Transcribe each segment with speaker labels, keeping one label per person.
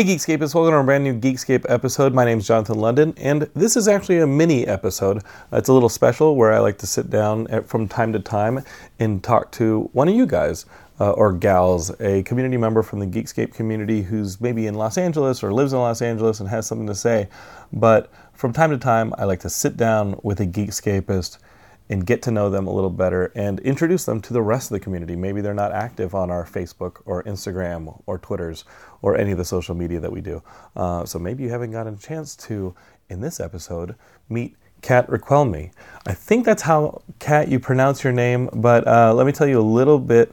Speaker 1: Hey Geekscapists, welcome to a brand new Geekscape episode. My name is Jonathan London, and this is actually a mini episode. It's a little special where I like to sit down at, from time to time and talk to one of you guys uh, or gals, a community member from the Geekscape community who's maybe in Los Angeles or lives in Los Angeles and has something to say. But from time to time, I like to sit down with a Geekscapist and get to know them a little better and introduce them to the rest of the community. Maybe they're not active on our Facebook or Instagram or Twitters or any of the social media that we do. Uh, so maybe you haven't gotten a chance to, in this episode, meet Kat Requelme. I think that's how, Kat, you pronounce your name, but uh, let me tell you a little bit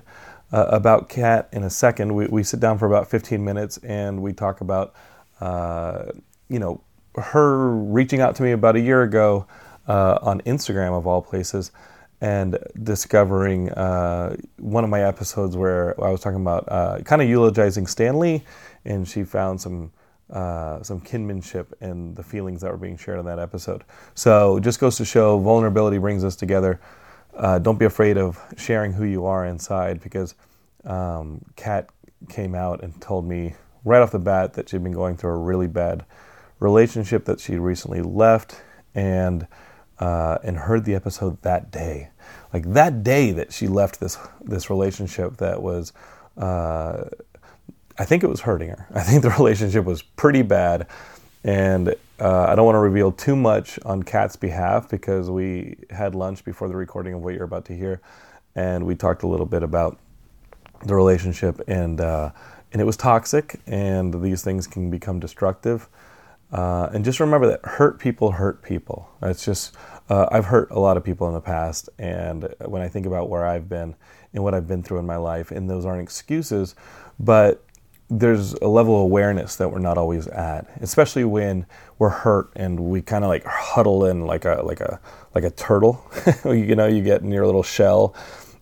Speaker 1: uh, about Kat in a second. We, we sit down for about 15 minutes and we talk about, uh, you know, her reaching out to me about a year ago uh, on Instagram, of all places, and discovering uh, one of my episodes where I was talking about uh, kind of eulogizing Stan Lee, and she found some. Uh, some kinship and the feelings that were being shared in that episode. So, it just goes to show vulnerability brings us together. Uh, don't be afraid of sharing who you are inside because um, Kat came out and told me right off the bat that she'd been going through a really bad relationship that she recently left and uh, and heard the episode that day, like that day that she left this this relationship that was, uh, I think it was hurting her. I think the relationship was pretty bad, and uh, I don't want to reveal too much on Kat's behalf because we had lunch before the recording of what you're about to hear, and we talked a little bit about the relationship and uh, and it was toxic, and these things can become destructive. Uh, and just remember that hurt people hurt people. It's just, uh, I've hurt a lot of people in the past. And when I think about where I've been and what I've been through in my life, and those aren't excuses, but there's a level of awareness that we're not always at, especially when we're hurt and we kind of like huddle in like a, like a, like a turtle, you know, you get in your little shell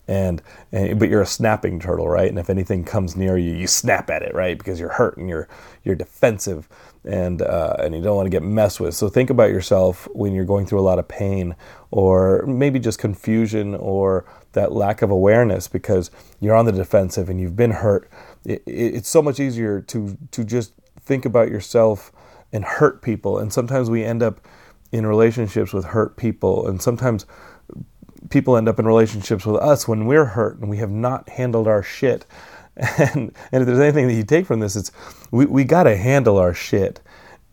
Speaker 1: and, and but you're a snapping turtle, right? And if anything comes near you, you snap at it, right? Because you're hurt and you're you're defensive, and uh, and you don't want to get messed with. So think about yourself when you're going through a lot of pain, or maybe just confusion, or that lack of awareness, because you're on the defensive and you've been hurt. It, it, it's so much easier to to just think about yourself and hurt people, and sometimes we end up in relationships with hurt people, and sometimes people end up in relationships with us when we're hurt and we have not handled our shit. And and if there's anything that you take from this, it's we, we got to handle our shit.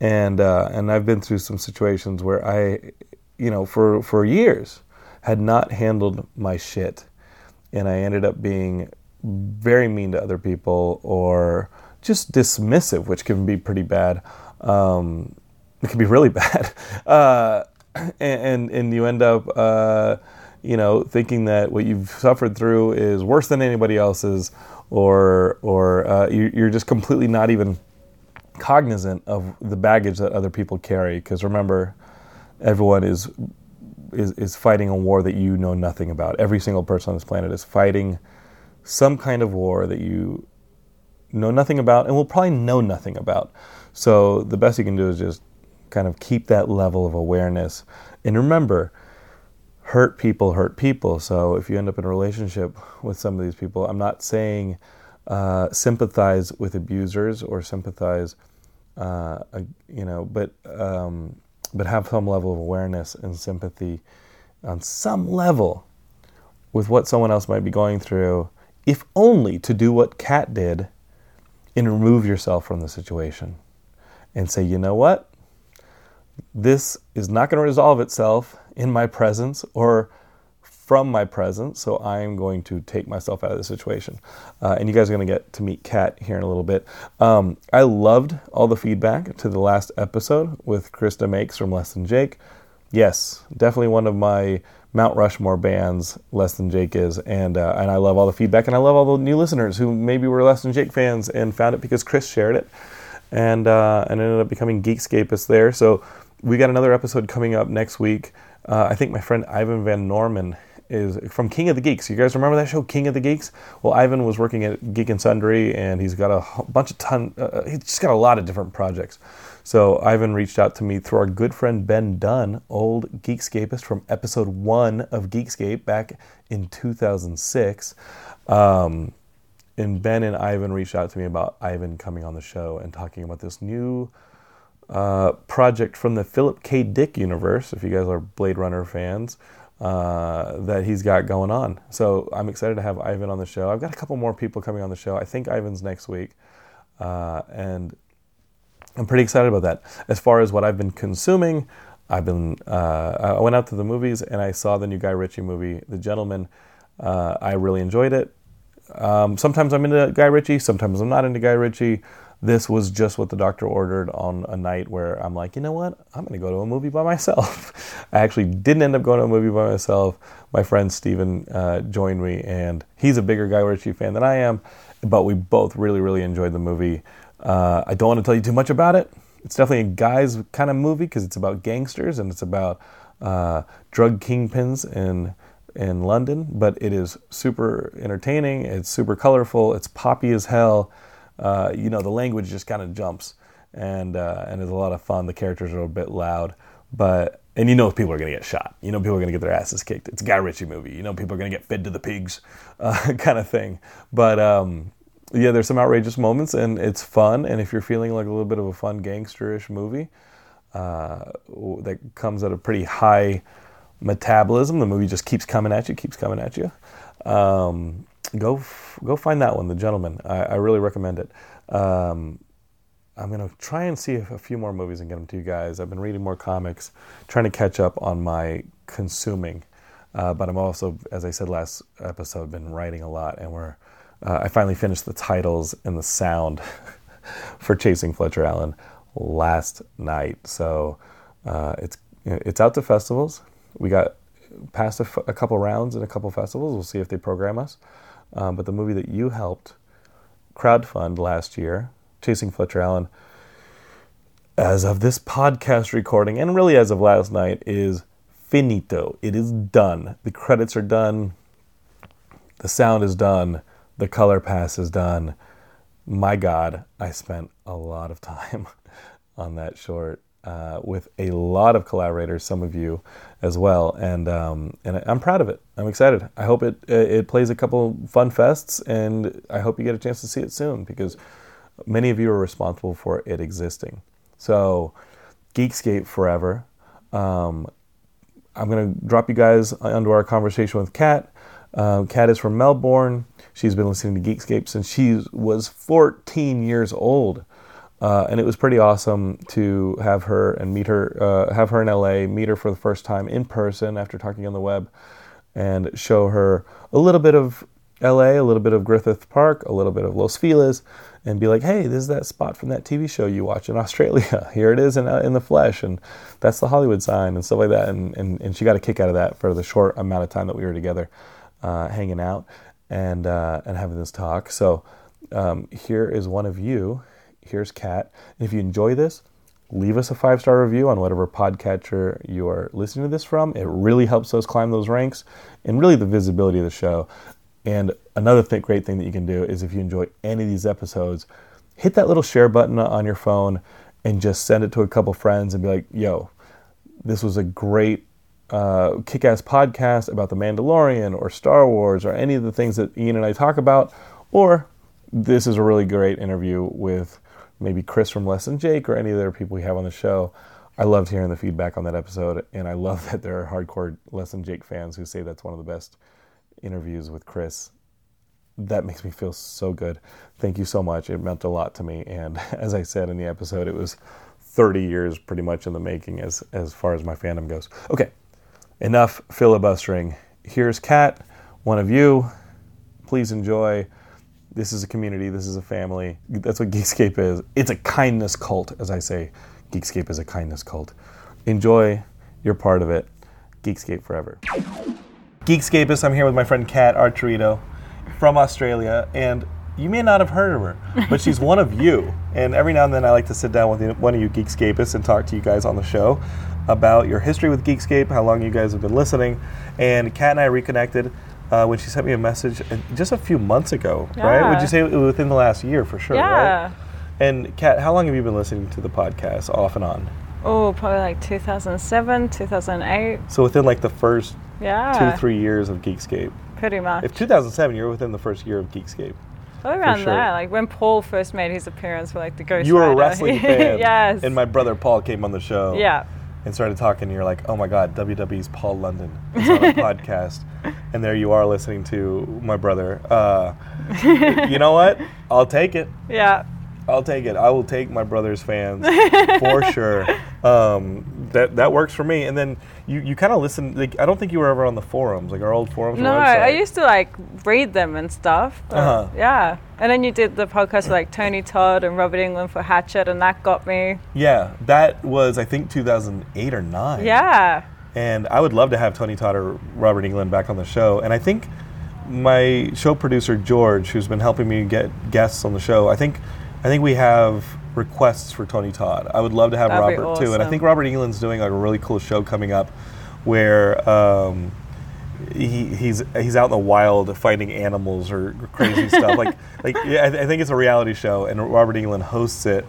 Speaker 1: And uh, and I've been through some situations where I, you know, for for years had not handled my shit, and I ended up being very mean to other people or just dismissive, which can be pretty bad. Um, it can be really bad, uh, and and you end up. Uh, you know, thinking that what you've suffered through is worse than anybody else's, or or uh, you, you're just completely not even cognizant of the baggage that other people carry. Because remember, everyone is, is is fighting a war that you know nothing about. Every single person on this planet is fighting some kind of war that you know nothing about, and will probably know nothing about. So the best you can do is just kind of keep that level of awareness, and remember hurt people hurt people. So if you end up in a relationship with some of these people, I'm not saying uh, sympathize with abusers or sympathize uh, you know, but um, but have some level of awareness and sympathy on some level with what someone else might be going through, if only to do what Kat did and remove yourself from the situation and say, you know what? This is not going to resolve itself in my presence or from my presence, so I'm going to take myself out of the situation. Uh, and you guys are going to get to meet Kat here in a little bit. Um, I loved all the feedback to the last episode with Chris DeMakes from Less Than Jake. Yes, definitely one of my Mount Rushmore bands, Less Than Jake is, and uh, and I love all the feedback, and I love all the new listeners who maybe were Less Than Jake fans and found it because Chris shared it, and uh, and ended up becoming Geekscapists there. So we got another episode coming up next week. Uh, I think my friend Ivan Van Norman is from King of the Geeks. You guys remember that show, King of the Geeks? Well, Ivan was working at Geek and Sundry, and he's got a bunch of ton. Uh, he's just got a lot of different projects. So Ivan reached out to me through our good friend Ben Dunn, old Geekscapist from episode one of Geekscape back in 2006. Um, and Ben and Ivan reached out to me about Ivan coming on the show and talking about this new uh, project from the Philip K. Dick universe. If you guys are Blade Runner fans, uh, that he's got going on. So I'm excited to have Ivan on the show. I've got a couple more people coming on the show. I think Ivan's next week, uh, and I'm pretty excited about that. As far as what I've been consuming, I've been uh, I went out to the movies and I saw the new Guy Ritchie movie, The Gentlemen. Uh, I really enjoyed it. Um, sometimes I'm into Guy Ritchie, sometimes I'm not into Guy Ritchie. This was just what the doctor ordered on a night where I'm like, you know what? I'm going to go to a movie by myself. I actually didn't end up going to a movie by myself. My friend Steven uh, joined me, and he's a bigger Guy Ritchie fan than I am, but we both really, really enjoyed the movie. Uh, I don't want to tell you too much about it. It's definitely a guy's kind of movie because it's about gangsters and it's about uh, drug kingpins in in London. But it is super entertaining. It's super colorful. It's poppy as hell. Uh, you know, the language just kind of jumps and uh, and it's a lot of fun. The characters are a bit loud, but and you know people are gonna get shot. You know people are gonna get their asses kicked. It's a Guy Ritchie movie. You know people are gonna get fed to the pigs, uh, kind of thing. But um, yeah, there's some outrageous moments and it's fun. And if you're feeling like a little bit of a fun gangsterish movie uh, that comes at a pretty high metabolism, the movie just keeps coming at you, keeps coming at you. Um, go f- go find that one, The Gentlemen. I, I really recommend it. Um, I'm gonna try and see a few more movies and get them to you guys. I've been reading more comics, trying to catch up on my consuming. Uh, but I'm also, as I said last episode, been writing a lot, and we're uh, I finally finished the titles and the sound for Chasing Fletcher Allen last night. So uh, it's it's out to festivals. We got past a, f- a couple rounds in a couple festivals. We'll see if they program us. Um, but the movie that you helped crowdfund last year, Chasing Fletcher Allen, as of this podcast recording, and really as of last night, is finito. It is done. The credits are done. The sound is done the color pass is done. My God, I spent a lot of time on that short uh, with a lot of collaborators, some of you as well, and um, and I'm proud of it. I'm excited. I hope it it plays a couple fun fests, and I hope you get a chance to see it soon because many of you are responsible for it existing. So, Geekscape forever. Um, I'm gonna drop you guys onto our conversation with Kat. Uh, Kat is from Melbourne. She's been listening to Geekscape since she was 14 years old. Uh, and it was pretty awesome to have her and meet her, uh, have her in LA, meet her for the first time in person after talking on the web, and show her a little bit of LA, a little bit of Griffith Park, a little bit of Los Feliz, and be like, hey, this is that spot from that TV show you watch in Australia. Here it is in, uh, in the flesh, and that's the Hollywood sign, and stuff like that. And, and, and she got a kick out of that for the short amount of time that we were together uh, hanging out and uh, and having this talk. So um, here is one of you. Here's Kat. If you enjoy this, leave us a five star review on whatever podcatcher you are listening to this from. It really helps us climb those ranks and really the visibility of the show. And another th- great thing that you can do is if you enjoy any of these episodes, hit that little share button on your phone and just send it to a couple friends and be like, yo, this was a great uh, kick ass podcast about The Mandalorian or Star Wars or any of the things that Ian and I talk about, or this is a really great interview with maybe Chris from Less Than Jake or any of the other people we have on the show. I loved hearing the feedback on that episode, and I love that there are hardcore Less Than Jake fans who say that's one of the best interviews with Chris. That makes me feel so good. Thank you so much. It meant a lot to me, and as I said in the episode, it was 30 years pretty much in the making as as far as my fandom goes. Okay, enough filibustering. Here's Kat, one of you. Please enjoy. This is a community. This is a family. That's what Geekscape is. It's a kindness cult, as I say. Geekscape is a kindness cult. Enjoy. You're part of it. Geekscape forever. Geekscapist, I'm here with my friend Kat Arturito from Australia, and you may not have heard of her, but she's one of you. And every now and then I like to sit down with one of you Geekscapists and talk to you guys on the show about your history with Geekscape, how long you guys have been listening. And Kat and I reconnected uh, when she sent me a message uh, just a few months ago, right? Would you say within the last year for sure, right?
Speaker 2: Yeah.
Speaker 1: And Kat, how long have you been listening to the podcast off and on?
Speaker 2: Oh, probably like 2007, 2008.
Speaker 1: So within like the first
Speaker 2: Yeah.
Speaker 1: two, three years of Geekscape.
Speaker 2: Pretty much.
Speaker 1: If 2007, you're within the first year of Geekscape.
Speaker 2: Probably around
Speaker 1: sure.
Speaker 2: there. Like when Paul first made his appearance for like the Ghost
Speaker 1: You were a wrestling fan.
Speaker 2: yes.
Speaker 1: And my brother Paul came on the show.
Speaker 2: Yeah.
Speaker 1: And started talking. And you're like, oh my God, WWE's Paul London is on a podcast. And there you are listening to my brother. Uh, you know what? I'll take it.
Speaker 2: Yeah.
Speaker 1: I'll take it. I will take my brother's fans for sure. Um, that that works for me. And then you, you kind of listen. Like I don't think you were ever on the forums, like our old forums.
Speaker 2: No,
Speaker 1: website.
Speaker 2: I used to like read them and stuff.
Speaker 1: Uh-huh.
Speaker 2: Yeah. And then you did the podcast with like Tony Todd and Robert Englund for Hatchet, and that got me.
Speaker 1: Yeah, that was I think 2008 or nine.
Speaker 2: Yeah.
Speaker 1: And I would love to have Tony Todd or Robert Englund back on the show. And I think my show producer George, who's been helping me get guests on the show, I think I think we have requests for Tony Todd. I would love to have
Speaker 2: That'd be
Speaker 1: Robert too. And I think Robert Englund's doing like a really cool show coming up where um, he, he's he's out in the wild fighting animals or crazy stuff. Like like yeah, I, th- I think it's a reality show, and Robert Englund hosts it.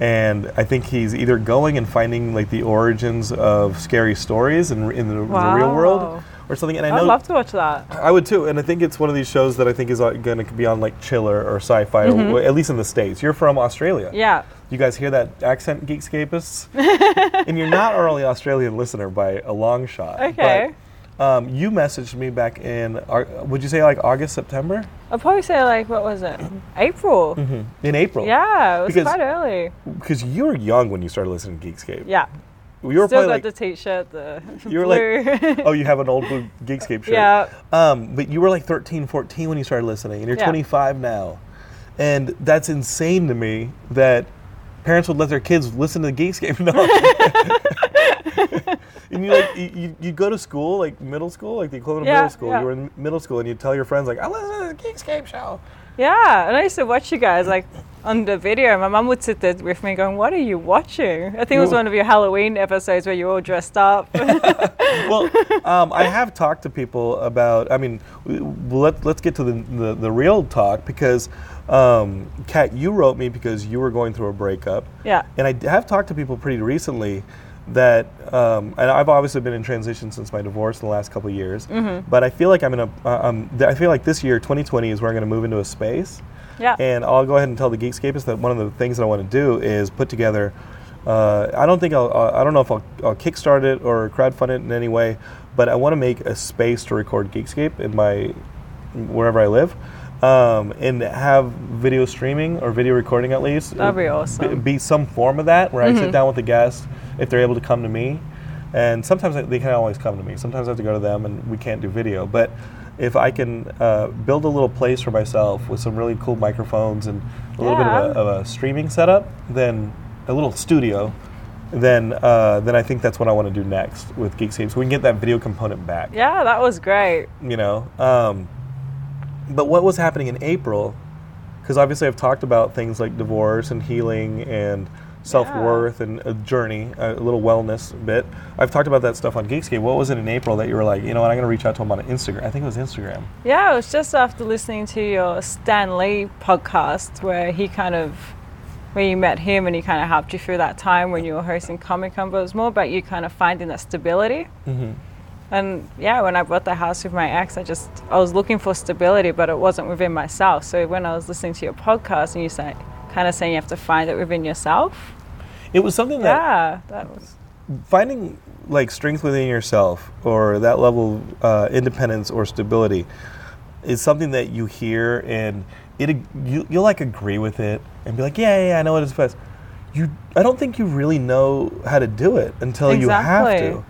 Speaker 1: And I think he's either going and finding like the origins of scary stories in, in the, the real world
Speaker 2: Wow.
Speaker 1: Or something. And I know I'd
Speaker 2: love to watch that.
Speaker 1: I would too. And I think it's one of these shows that I think is going to be on like Chiller or Sci-Fi, or, at least in the states. You're from Australia.
Speaker 2: Mm-hmm. Yeah.
Speaker 1: You guys hear that accent, Geekscapists? and you're not our only Australian listener by a long shot.
Speaker 2: Okay.
Speaker 1: But, um, you messaged me back in, would you say like August, September?
Speaker 2: I'd probably say like what was it? April.
Speaker 1: In April.
Speaker 2: Yeah, it was
Speaker 1: Because-
Speaker 2: quite early.
Speaker 1: Because you were young when you started listening to Geekscape.
Speaker 2: Yeah.
Speaker 1: You were
Speaker 2: Still got
Speaker 1: like,
Speaker 2: the t-shirt, the
Speaker 1: you were
Speaker 2: blue.
Speaker 1: like, oh, you have an old blue Geekscape shirt.
Speaker 2: yeah.
Speaker 1: Um, but you were like 13, 14 when you started listening, and you're
Speaker 2: Yeah.
Speaker 1: 25 now. And that's insane to me that parents would let their kids listen to the Geekscape. No. and you like you, you, you go to school, like middle school, like the equivalent of
Speaker 2: Yeah,
Speaker 1: middle school.
Speaker 2: yeah.
Speaker 1: You were in middle school, and you tell your friends like, "I listen to the Geekscape show."
Speaker 2: Yeah, and I used to watch you guys like on the video. My mum would sit there with me going, "What are you watching?" I think it was one of your Halloween episodes where you all dressed up.
Speaker 1: well, um, I have talked to people about. I mean, let, let's get to the, the, the real talk because, um, Kat, you wrote me because you were going through a breakup.
Speaker 2: Yeah.
Speaker 1: And I have talked to people pretty recently that, um, and I've obviously been in transition since my divorce in the last couple of years.
Speaker 2: Mm-hmm.
Speaker 1: But I feel like I'm in a. Uh, um, th- I feel like this year, 2020, is where I'm going to move into a space.
Speaker 2: yeah.
Speaker 1: And I'll go ahead and tell the Geekscapists that one of the things that I want to do is put together. Uh, I don't think I'll. Uh, I don't know if I'll, I'll kickstart it or crowdfund it in any way, but I want to make a space to record Geekscape in my wherever I live, um, and have video streaming or video recording at least.
Speaker 2: That'd be
Speaker 1: Be-
Speaker 2: awesome.
Speaker 1: Be, some form of that where I sit down with the guest if they're able to come to me, and sometimes they can't always come to me. Sometimes I have to go to them, and we can't do video, but if I can uh, build a little place for myself with some really cool microphones and a little bit of a, of a streaming setup, then a little studio, then uh, then I think that's what I want to do next with Geekscape, so we can get that video component back.
Speaker 2: yeah, that was great.
Speaker 1: You know, um, but what was happening in April? Because obviously I've talked about things like divorce and healing and self worth and a journey, a little wellness bit. I've talked about that stuff on Geekscape. What was it in April that you were like, you know what, I'm going to reach out to him on Instagram? I think it was Instagram.
Speaker 2: Yeah, it was just after listening to your Stan Lee podcast where he kind of, where you met him and he kind of helped you through that time when you were hosting Comic Con, but it was more about you kind of finding that stability.
Speaker 1: Mm-hmm.
Speaker 2: And yeah, when I bought the house with my ex, I just, I was looking for stability, but it wasn't within myself. So when I was listening to your podcast and you say, kind of saying you have to find it within yourself.
Speaker 1: It was something that
Speaker 2: Yeah, that was.
Speaker 1: finding like strength within yourself or that level of uh, independence or stability is something that you hear and it you, you'll like agree with it and be like yeah yeah, yeah I know what it's best you I don't think you really know how to do it until you have to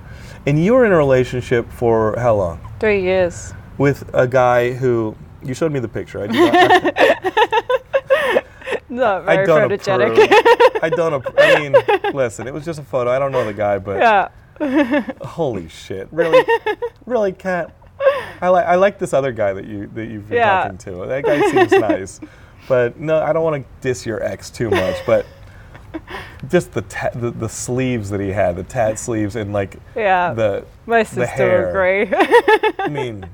Speaker 1: and you were in a relationship for how long
Speaker 2: Three years.
Speaker 1: with a guy who you showed me the picture I, did not,
Speaker 2: Not very
Speaker 1: don't
Speaker 2: photogenic.
Speaker 1: approve I don't appro- I mean listen it was just a photo I don't know the guy but
Speaker 2: yeah.
Speaker 1: Holy shit! Really, really, Kat. I like I like this other guy that you that you've been
Speaker 2: Yeah.
Speaker 1: talking to. That guy seems nice, but no, I don't want to diss your ex too much. But just the, ta- the the sleeves that he had, the tat sleeves, and like
Speaker 2: Yeah.
Speaker 1: the
Speaker 2: My
Speaker 1: the
Speaker 2: sister
Speaker 1: hair.
Speaker 2: agree.
Speaker 1: I mean,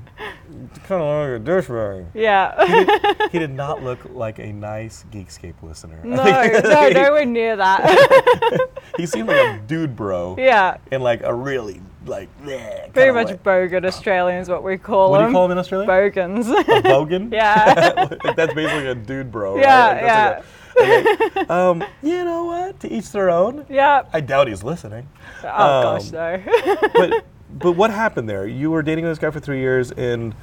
Speaker 1: kind of like a douchebag.
Speaker 2: yeah.
Speaker 1: He did not look like a nice Geekscape listener.
Speaker 2: No, no, nowhere near that.
Speaker 1: he seemed like a dude bro,
Speaker 2: yeah.
Speaker 1: and like a really like bleh
Speaker 2: Very much
Speaker 1: way.
Speaker 2: bogan Australians, what we call
Speaker 1: What do
Speaker 2: them.
Speaker 1: you call him in Australia?
Speaker 2: Bogans.
Speaker 1: A bogan?
Speaker 2: yeah.
Speaker 1: That's basically a dude bro.
Speaker 2: Yeah,
Speaker 1: right? That's like a- okay. Um, you know what? To each their own.
Speaker 2: yeah.
Speaker 1: I doubt he's listening.
Speaker 2: Oh
Speaker 1: Um,
Speaker 2: gosh, no.
Speaker 1: But but what happened there? You were dating this guy for three years, and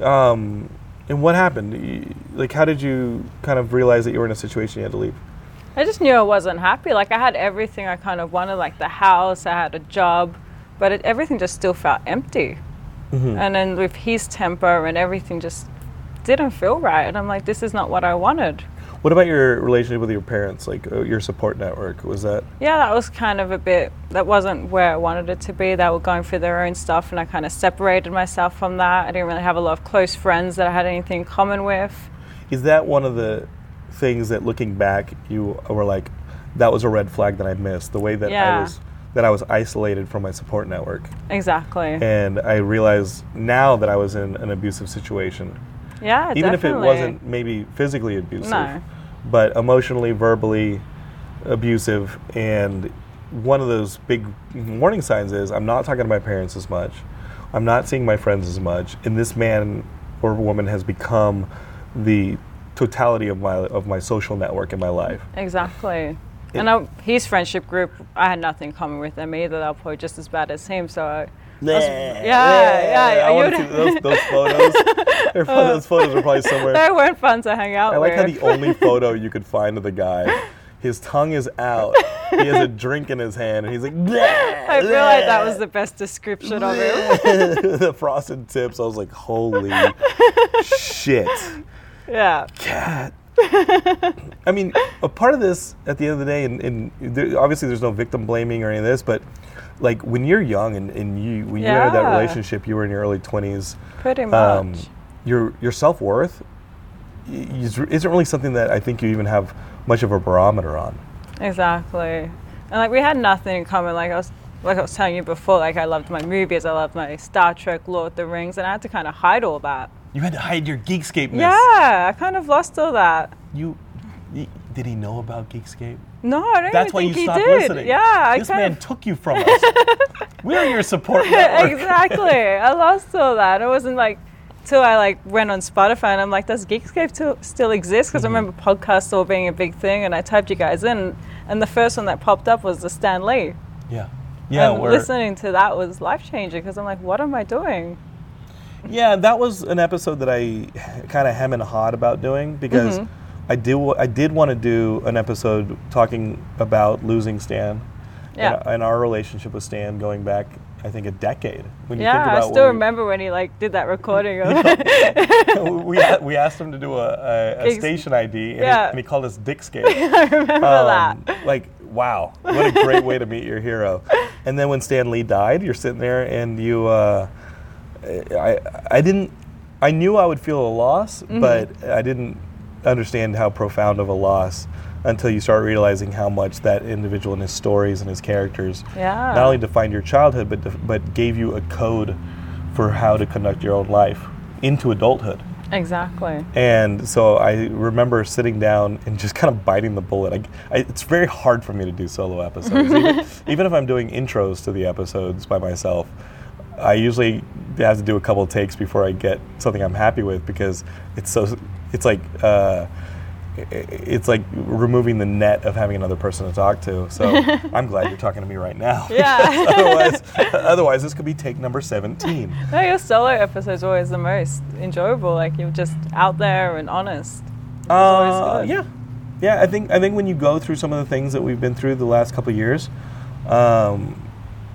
Speaker 1: um, and what happened? Like, how did you kind of realize that you were in a situation you had to leave?
Speaker 2: I just knew I wasn't happy. Like I had everything I kind of wanted, like the house, I had a job, but it, everything just still felt empty.
Speaker 1: Mm-hmm.
Speaker 2: And then with his temper and everything just didn't feel right. And I'm like, this is not what I wanted.
Speaker 1: What about your relationship with your parents? Like uh, your support network? Was that?
Speaker 2: Yeah, that was kind of a bit, that wasn't where I wanted it to be. They were going through their own stuff, and I kind of separated myself from that. I didn't really have a lot of close friends that I had anything in common with.
Speaker 1: Is that one of the things that looking back you were like, that was a red flag that I missed? The way that I was that I was isolated from my support network.
Speaker 2: Exactly.
Speaker 1: and I realized now that I was in an abusive situation,
Speaker 2: yeah,
Speaker 1: even if it wasn't maybe physically abusive,
Speaker 2: No.
Speaker 1: But emotionally, verbally abusive. And one of those big warning signs is I'm not talking to my parents as much, I'm not seeing my friends as much, and this man or woman has become the totality of my of my social network in my life.
Speaker 2: Exactly. And I, his friendship group, I had nothing in common with them either. They were probably just as bad as him. So I,
Speaker 1: yeah,
Speaker 2: yeah,
Speaker 1: I want to see those, those photos. They're fun- those photos are probably somewhere.
Speaker 2: they weren't fun to hang out
Speaker 1: I like how the only photo you could find of the guy, his tongue is out. He has a drink in his hand, and he's like,
Speaker 2: I feel like that was the best description of him.
Speaker 1: the frosted tips. I was like, holy shit,
Speaker 2: yeah.
Speaker 1: Kat. I mean, a part of this at the end of the day, and, and there, obviously there's no victim blaming or any of this, but like when you're young and, and you when you entered that relationship, you were in your early 20s.
Speaker 2: Pretty much.
Speaker 1: um, your your self worth isn't really something that I think you even have much of a barometer on.
Speaker 2: Exactly. And like we had nothing in common. Like I was like I was telling you before, like I loved my movies, I loved my Star Trek, Lord of the Rings, and I had to kind of hide all that.
Speaker 1: You had to hide your Geekscape.
Speaker 2: Yeah, I kind of lost all that.
Speaker 1: You, y- did he know about Geekscape?
Speaker 2: No, I don't
Speaker 1: That's why
Speaker 2: think
Speaker 1: you
Speaker 2: he
Speaker 1: stopped
Speaker 2: did.
Speaker 1: listening.
Speaker 2: Yeah, I
Speaker 1: this man
Speaker 2: of
Speaker 1: took you from us. We're your support network.
Speaker 2: exactly. I lost all that. It wasn't like till I like went on Spotify and I'm like, does Geekscape still, still exist? Because I remember podcasts all being a big thing, and I typed you guys in, and the first one that popped up was the Stan Lee.
Speaker 1: Yeah, yeah.
Speaker 2: and listening to that was life changing because I'm like, what am I doing?
Speaker 1: Yeah, that was an episode that I kind of hem and hawed about doing because
Speaker 2: Mm-hmm.
Speaker 1: I do I did want to do an episode talking about losing Stan
Speaker 2: Yeah.
Speaker 1: and, and our relationship with Stan going back I think a decade. When you
Speaker 2: Yeah,
Speaker 1: think about
Speaker 2: I still
Speaker 1: we-
Speaker 2: remember when he like did that recording. Of
Speaker 1: we, we asked him to do a, a, a station ID, and,
Speaker 2: Yeah.
Speaker 1: he, and he called us Dickscape.
Speaker 2: I remember
Speaker 1: Um,
Speaker 2: that.
Speaker 1: like, wow, what a great way to meet your hero. And then when Stan Lee died, you're sitting there and you, uh, I, I didn't, I knew I would feel a loss,
Speaker 2: Mm-hmm.
Speaker 1: but I didn't understand how profound of a loss until you start realizing how much that individual and his stories and his characters
Speaker 2: Yeah.
Speaker 1: not only defined your childhood, but def- but gave you a code for how to conduct your own life into adulthood.
Speaker 2: Exactly.
Speaker 1: And so I remember sitting down and just kind of biting the bullet. I, I, it's very hard for me to do solo episodes, even, even if I'm doing intros to the episodes by myself. I usually have to do a couple of takes before I get something I'm happy with because it's so it's like uh, it's like removing the net of having another person to talk to. So I'm glad you're talking to me right now.
Speaker 2: Yeah.
Speaker 1: otherwise, otherwise this could be take number 17.
Speaker 2: No, your solo episode's always the most enjoyable. Like you're just out there and honest.
Speaker 1: Uh, yeah, yeah. I think I think when you go through some of the things that we've been through the last couple of years, um,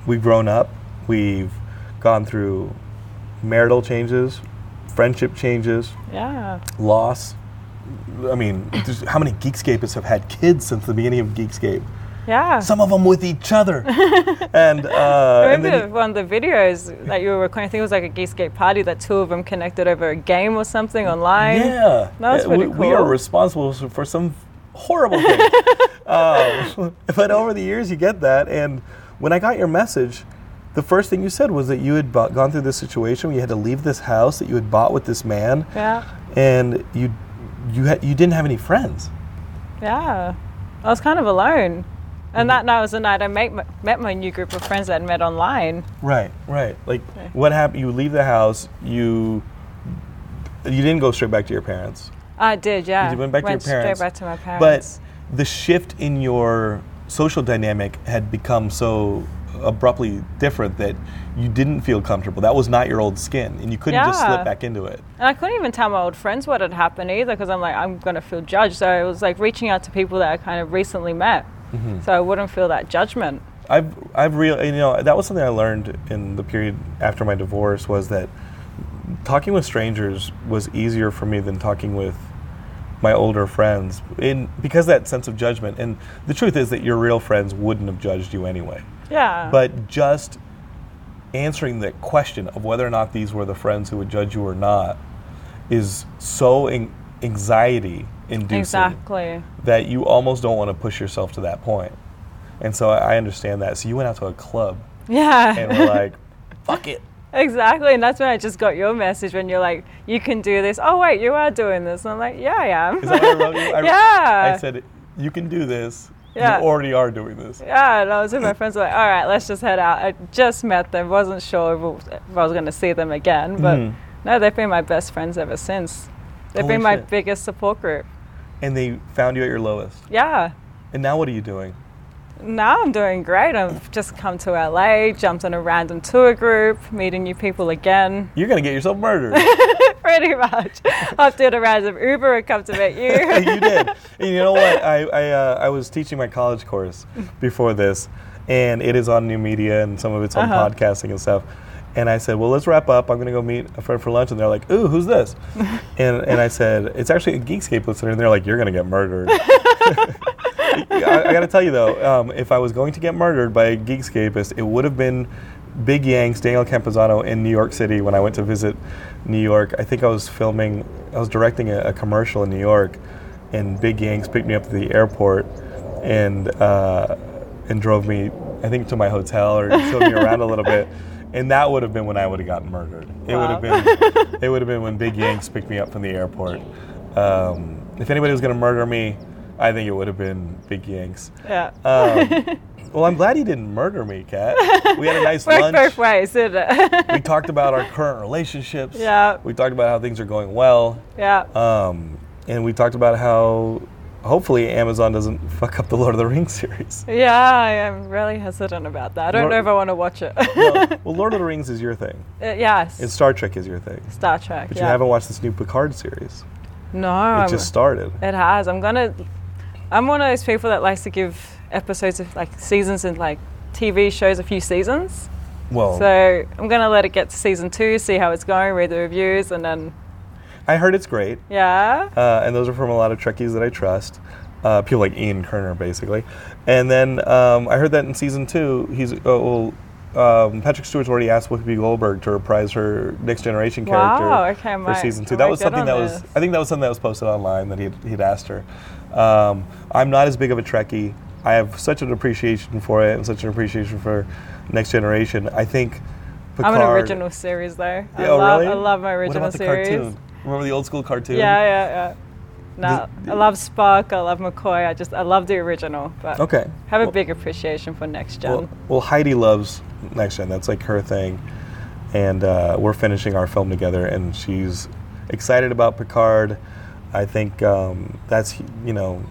Speaker 1: we've grown up. We've gone through marital changes, friendship changes,
Speaker 2: Yeah.
Speaker 1: loss. I mean, how many Geekscapists have had kids since the beginning of Geekscape?
Speaker 2: Yeah.
Speaker 1: Some of them with each other. and uh,
Speaker 2: I
Speaker 1: and
Speaker 2: remember
Speaker 1: you-
Speaker 2: one of the videos that you were recording. I think it was like a Geekscape party that two of them connected over a game or something online.
Speaker 1: Yeah,
Speaker 2: That was
Speaker 1: Uh, we,
Speaker 2: pretty
Speaker 1: we are responsible for some horrible things. um, but over the years, you get that. And when I got your message, the first thing you said was that you had bought, gone through this situation where you had to leave this house that you had bought with this man,
Speaker 2: Yeah.
Speaker 1: and you you had you didn't have any friends.
Speaker 2: Yeah. I was kind of alone. And that night was the night I met my, met my new group of friends that I'd met online.
Speaker 1: Right, right. Like what happened? You leave the house. You you didn't go straight back to your parents.
Speaker 2: I did, yeah.
Speaker 1: You went back to your parents.
Speaker 2: Straight back to my parents.
Speaker 1: But the shift in your social dynamic had become so abruptly different that you didn't feel comfortable. That was not your old skin, and you couldn't just slip back into it.
Speaker 2: And I couldn't even tell my old friends what had happened either because I'm like, I'm going to feel judged. So it was like reaching out to people that I kind of recently met.
Speaker 1: Mm-hmm.
Speaker 2: So I wouldn't feel that judgment.
Speaker 1: I've I've real you know that was something I learned in the period after my divorce was that talking with strangers was easier for me than talking with my older friends in because that sense of judgment and the truth is that your real friends wouldn't have judged you anyway
Speaker 2: Yeah.
Speaker 1: but just answering the question of whether or not these were the friends who would judge you or not is so an- anxiety inducing
Speaker 2: exactly.
Speaker 1: that you almost don't want to push yourself to that point. And so I I understand that. So you went out to a club
Speaker 2: Yeah.
Speaker 1: and were like, "Fuck it."
Speaker 2: Exactly, and that's when I just got your message when you're like, "You can do this." Oh wait, you are doing this. And I'm like, "Yeah, I am."
Speaker 1: Is that what I? I,
Speaker 2: yeah.
Speaker 1: I said, "You can do this.
Speaker 2: Yeah.
Speaker 1: You already are doing this."
Speaker 2: yeah, and I was with my friends. Like, all right, let's just head out. I just met them. wasn't sure if, if I was going to see them again, but
Speaker 1: Mhm.
Speaker 2: no, they've been my best friends ever since. They've
Speaker 1: Holy
Speaker 2: been my
Speaker 1: shit.
Speaker 2: biggest support group.
Speaker 1: And they found you at your lowest.
Speaker 2: Yeah.
Speaker 1: And now what are you doing?
Speaker 2: Now I'm doing great. I've just come to LA, jumped on a random tour group, meeting new people again.
Speaker 1: You're gonna get yourself murdered.
Speaker 2: Pretty much. I've did a random Uber and come to meet you.
Speaker 1: you did. And you know what? I I, uh, I was teaching my college course before this, and it is on new media and some of it's on
Speaker 2: Uh-huh.
Speaker 1: podcasting and stuff. And I said, well, let's wrap up. I'm going to go meet a friend for lunch. And they're like, ooh, who's this? and, and I said, it's actually a Geekscape listener. And they're like, you're going to get murdered. I, I got to tell you, though, um, if I was going to get murdered by a Geekscapist, it would have been Big Yanks, Daniel Campuzano in New York City when I went to visit New York. I think I was filming, I was directing a, a commercial in New York. And Big Yanks picked me up at the airport and, uh, and drove me, I think, to my hotel or showed me around a little bit. And that would have been when I would have gotten murdered. It would have been it would have been when Big Yanks picked me up from the airport. Um, if anybody was going to murder me, I think it would have been Big Yanks.
Speaker 2: yeah.
Speaker 1: Um, well, I'm glad he didn't murder me, Kat. We had a nice
Speaker 2: Worked
Speaker 1: lunch.
Speaker 2: both ways, didn't it?
Speaker 1: We talked about our current relationships.
Speaker 2: Yeah.
Speaker 1: We talked about how things are going well.
Speaker 2: yeah.
Speaker 1: Um, and we talked about how hopefully Amazon doesn't fuck up the Lord of the Rings series.
Speaker 2: Yeah, I am really hesitant about that. I don't
Speaker 1: Lord-
Speaker 2: know if I want to watch it.
Speaker 1: well, well, Lord of the Rings is your thing,
Speaker 2: Uh, yes.
Speaker 1: and Star Trek is your thing.
Speaker 2: Star Trek.
Speaker 1: But
Speaker 2: yeah.
Speaker 1: you haven't watched this new Picard series.
Speaker 2: No,
Speaker 1: It
Speaker 2: I'm-
Speaker 1: just started.
Speaker 2: it has. I'm gonna. I'm one of those people that likes to give episodes of like seasons and like TV shows a few seasons.
Speaker 1: Well,
Speaker 2: So I'm gonna let it get to season two, see how it's going, read the reviews, and then
Speaker 1: I heard it's great.
Speaker 2: yeah.
Speaker 1: uh, and those are from a lot of Trekkies that I trust. Uh, people like Ian Kerner, basically. And then um, I heard that in season two, he's oh, well, um, Patrick Stewart's already asked Whoopi Goldberg to reprise her Next Generation character
Speaker 2: Wow, okay, I
Speaker 1: for season two. That was something that was
Speaker 2: this.
Speaker 1: I think that was something that was posted online that he'd, he'd asked her. Um, I'm not as big of a Trekkie. I have such an appreciation for it and such an appreciation for Next Generation. I think Picard.
Speaker 2: I'm an original series though. I
Speaker 1: Yeah, oh,
Speaker 2: love,
Speaker 1: really?
Speaker 2: I love my
Speaker 1: What
Speaker 2: original
Speaker 1: about the
Speaker 2: series.
Speaker 1: cartoon? Remember the old school cartoon?
Speaker 2: Yeah, yeah, yeah. No, I love Spock. I love McCoy. I just I love the original, but
Speaker 1: Okay.
Speaker 2: have a
Speaker 1: Well-
Speaker 2: big appreciation for next gen.
Speaker 1: Well, well, Heidi loves Next Gen. That's like her thing. And uh, we're finishing our film together, and she's excited about Picard. I think um, that's you know,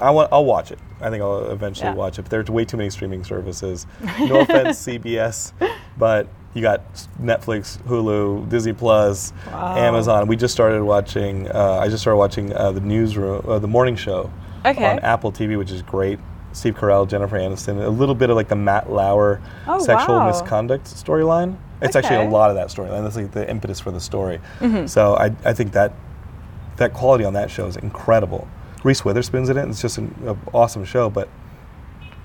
Speaker 1: I want I'll watch it. I think I'll eventually
Speaker 2: Yeah.
Speaker 1: watch it. But there's way too many streaming services. No offense, CBS, but you got Netflix, Hulu, Disney Plus, Amazon. We just started watching. Uh, I just started watching uh, the newsroom, uh, the morning show
Speaker 2: Okay.
Speaker 1: on Apple TV, which is great. Steve Carell, Jennifer Aniston, a little bit of like the Matt Lauer
Speaker 2: Oh,
Speaker 1: sexual
Speaker 2: wow.
Speaker 1: misconduct storyline. It's actually a lot of that storyline. That's like the impetus for the story.
Speaker 2: Mm-hmm.
Speaker 1: So I, I think that that quality on that show is incredible. Reese Witherspoon's in it. and It's just an a awesome show. But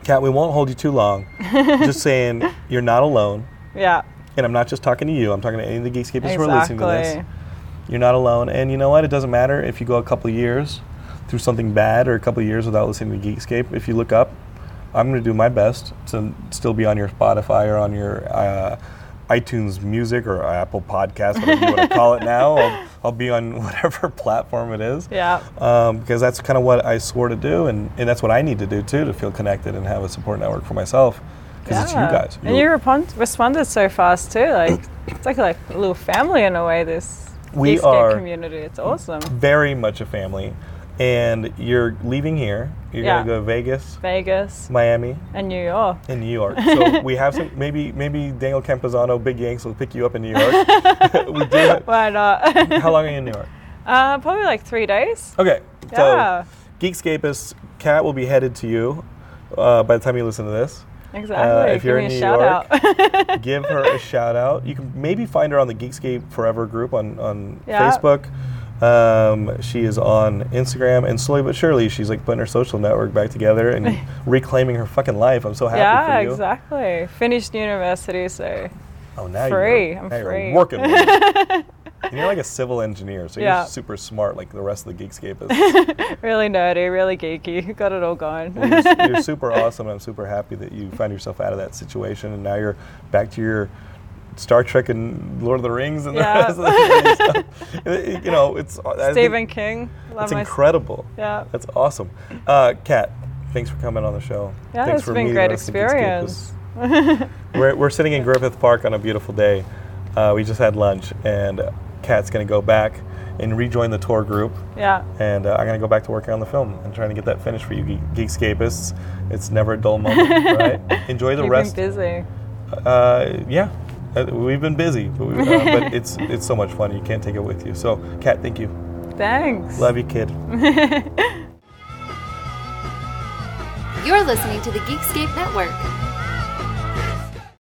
Speaker 1: Kat, we won't hold you too long. just saying, you're not alone.
Speaker 2: yeah.
Speaker 1: And I'm not just talking to you. I'm talking to any of the Geekscapists who are listening to this. You're not alone. And you know what? It doesn't matter if you go a couple of years through something bad or a couple of years without listening to Geekscape. If you look up, I'm going to do my best to still be on your Spotify or on your uh, iTunes Music or Apple Podcast, whatever you want to call it now. I'll, I'll be on whatever platform it is.
Speaker 2: Yeah.
Speaker 1: Um, because that's kind of what I swore to do, and, and that's what I need to do too to feel connected and have a support network for myself. Because it's you
Speaker 2: Yeah.
Speaker 1: guys.
Speaker 2: And you respond, responded so fast too. Like it's like like a little family in a way. This
Speaker 1: We are-
Speaker 2: community. It's awesome.
Speaker 1: very much a family. And you're leaving here. You're
Speaker 2: Yeah.
Speaker 1: gonna go to Vegas,
Speaker 2: Vegas
Speaker 1: Miami,
Speaker 2: and New York.
Speaker 1: In New York. So we have some maybe maybe Daniel Campuzano, Big Yanks will pick you up in New York. we do.
Speaker 2: Why not?
Speaker 1: How long are you in New York?
Speaker 2: uh, probably like three days.
Speaker 1: Okay.
Speaker 2: Yeah.
Speaker 1: So Geekscapists, Kat will be headed to you uh, by the time you listen to this.
Speaker 2: Exactly.
Speaker 1: if you're
Speaker 2: Give
Speaker 1: in
Speaker 2: a
Speaker 1: New
Speaker 2: shout
Speaker 1: York,
Speaker 2: out.
Speaker 1: give her a shout out. You can maybe find her on the Geekscape Forever group on, on
Speaker 2: Yeah.
Speaker 1: Facebook. Um, she is on Instagram, and slowly but surely, she's like putting her social network back together and reclaiming her fucking life. I'm so happy
Speaker 2: yeah,
Speaker 1: for you.
Speaker 2: exactly. Finished university, so
Speaker 1: Oh, now
Speaker 2: Free.
Speaker 1: You're,
Speaker 2: I'm
Speaker 1: now
Speaker 2: free.
Speaker 1: You're working. and you're like a civil engineer, so
Speaker 2: Yeah.
Speaker 1: you're super smart, like the rest of the Geekscapists.
Speaker 2: really nerdy, really geeky. Got it all going.
Speaker 1: Well, you're, you're super awesome. I'm super happy that you found yourself out of that situation, and now you're back to your Star Trek and Lord of the Rings and
Speaker 2: Yeah.
Speaker 1: the rest of the stuff. You know, it's think
Speaker 2: Stephen King. Love
Speaker 1: It's incredible.
Speaker 2: Yeah.
Speaker 1: That's awesome. Uh, Kat, thanks for coming on the show.
Speaker 2: Yeah,
Speaker 1: thanks
Speaker 2: it's
Speaker 1: for
Speaker 2: been
Speaker 1: meeting
Speaker 2: great experience.
Speaker 1: We're, we're sitting in Griffith Park on a beautiful day. Uh, we just had lunch, and Kat's going to go back and rejoin the tour group.
Speaker 2: Yeah.
Speaker 1: And uh, I'm going to go back to working on the film and trying to get that finished for you, Geek- Geekscapists. It's never a dull moment, right? Enjoy the
Speaker 2: Keeping
Speaker 1: rest.
Speaker 2: busy.
Speaker 1: Uh, yeah, Uh, we've been busy, but, we, uh, but it's it's so much fun. You can't take it with you. So, Kat, thank you.
Speaker 2: Thanks.
Speaker 1: Love you, kid.
Speaker 3: You're listening to the Geekscape Network.